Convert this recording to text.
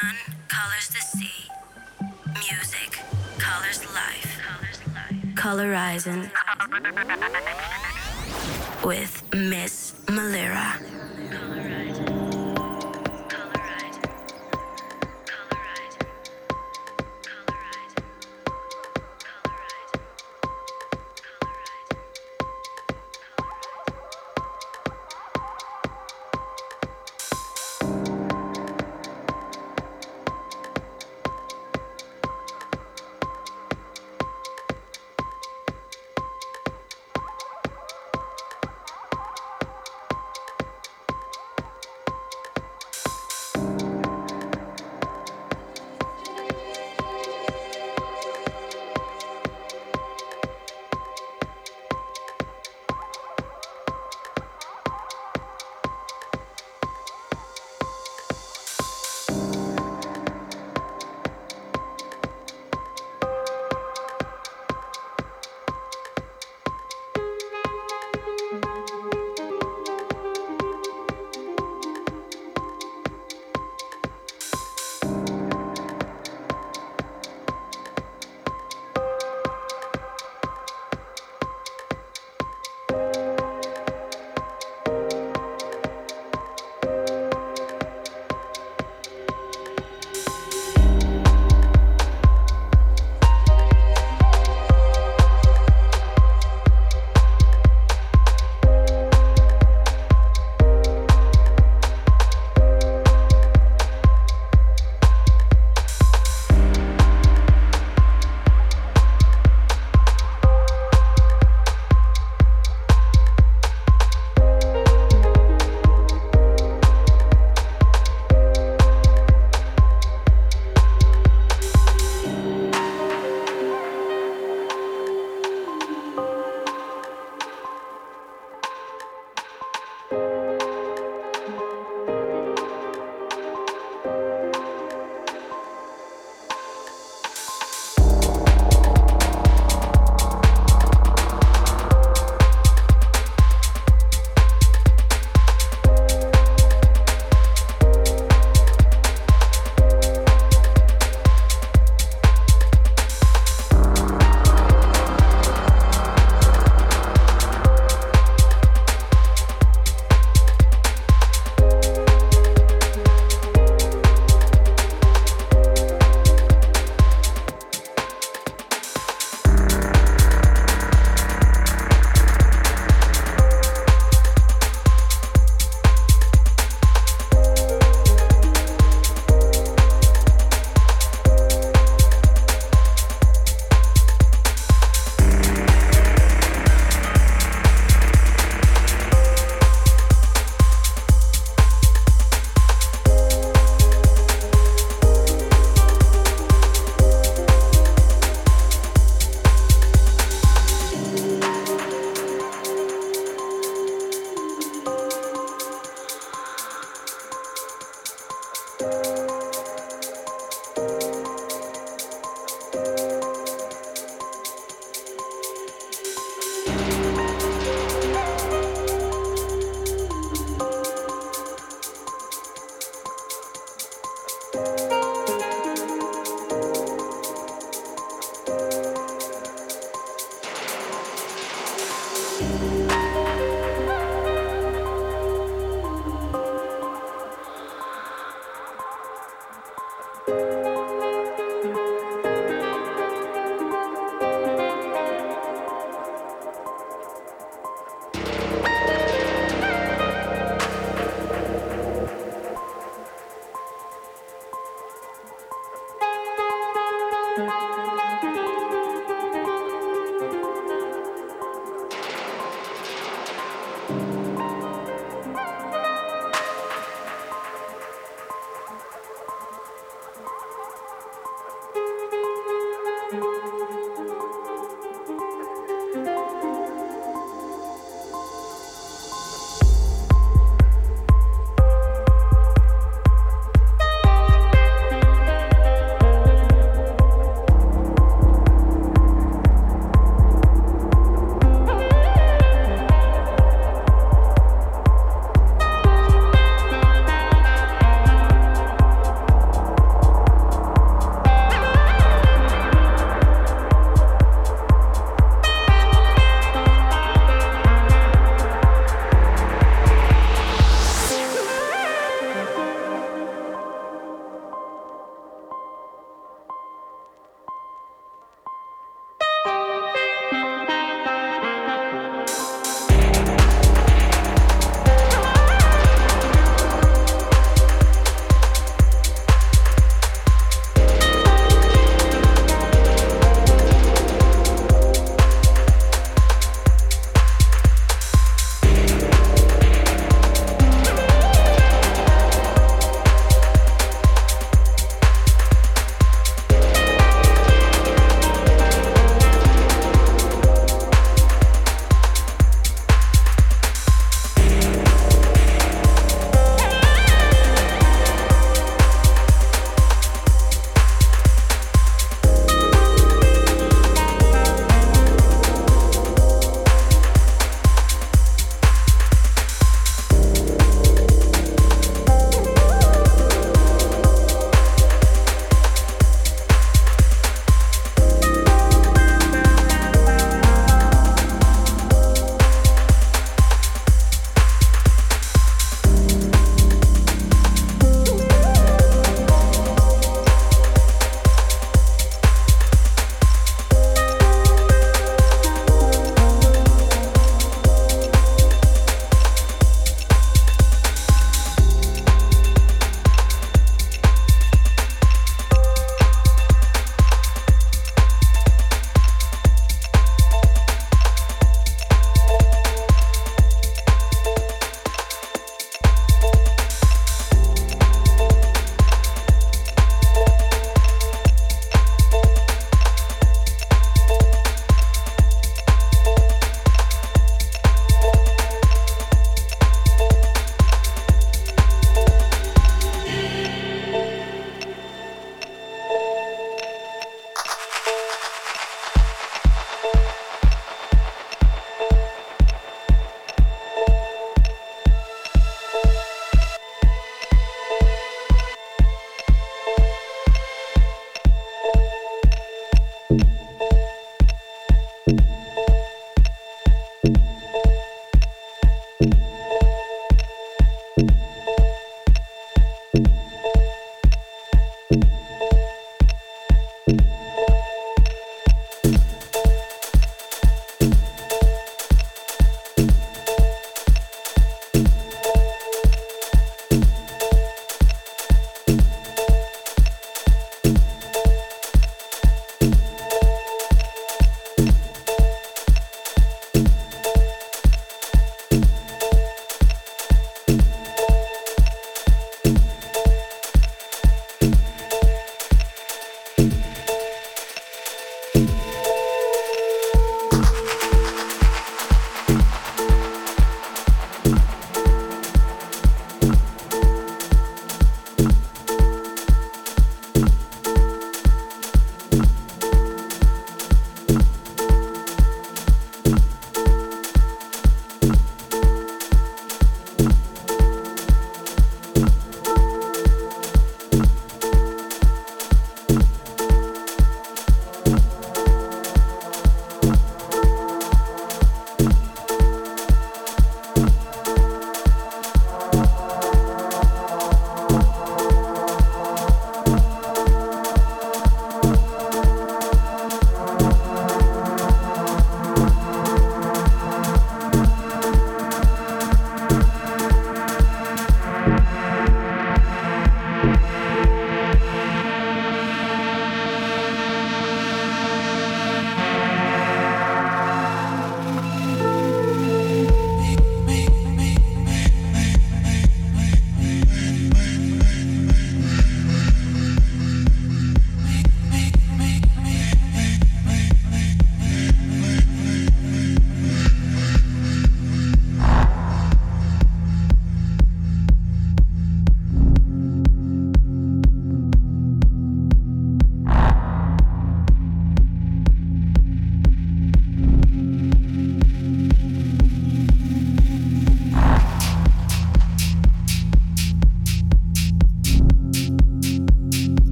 sun colors the sea. Music colors life. Colorizing with Miss Malira.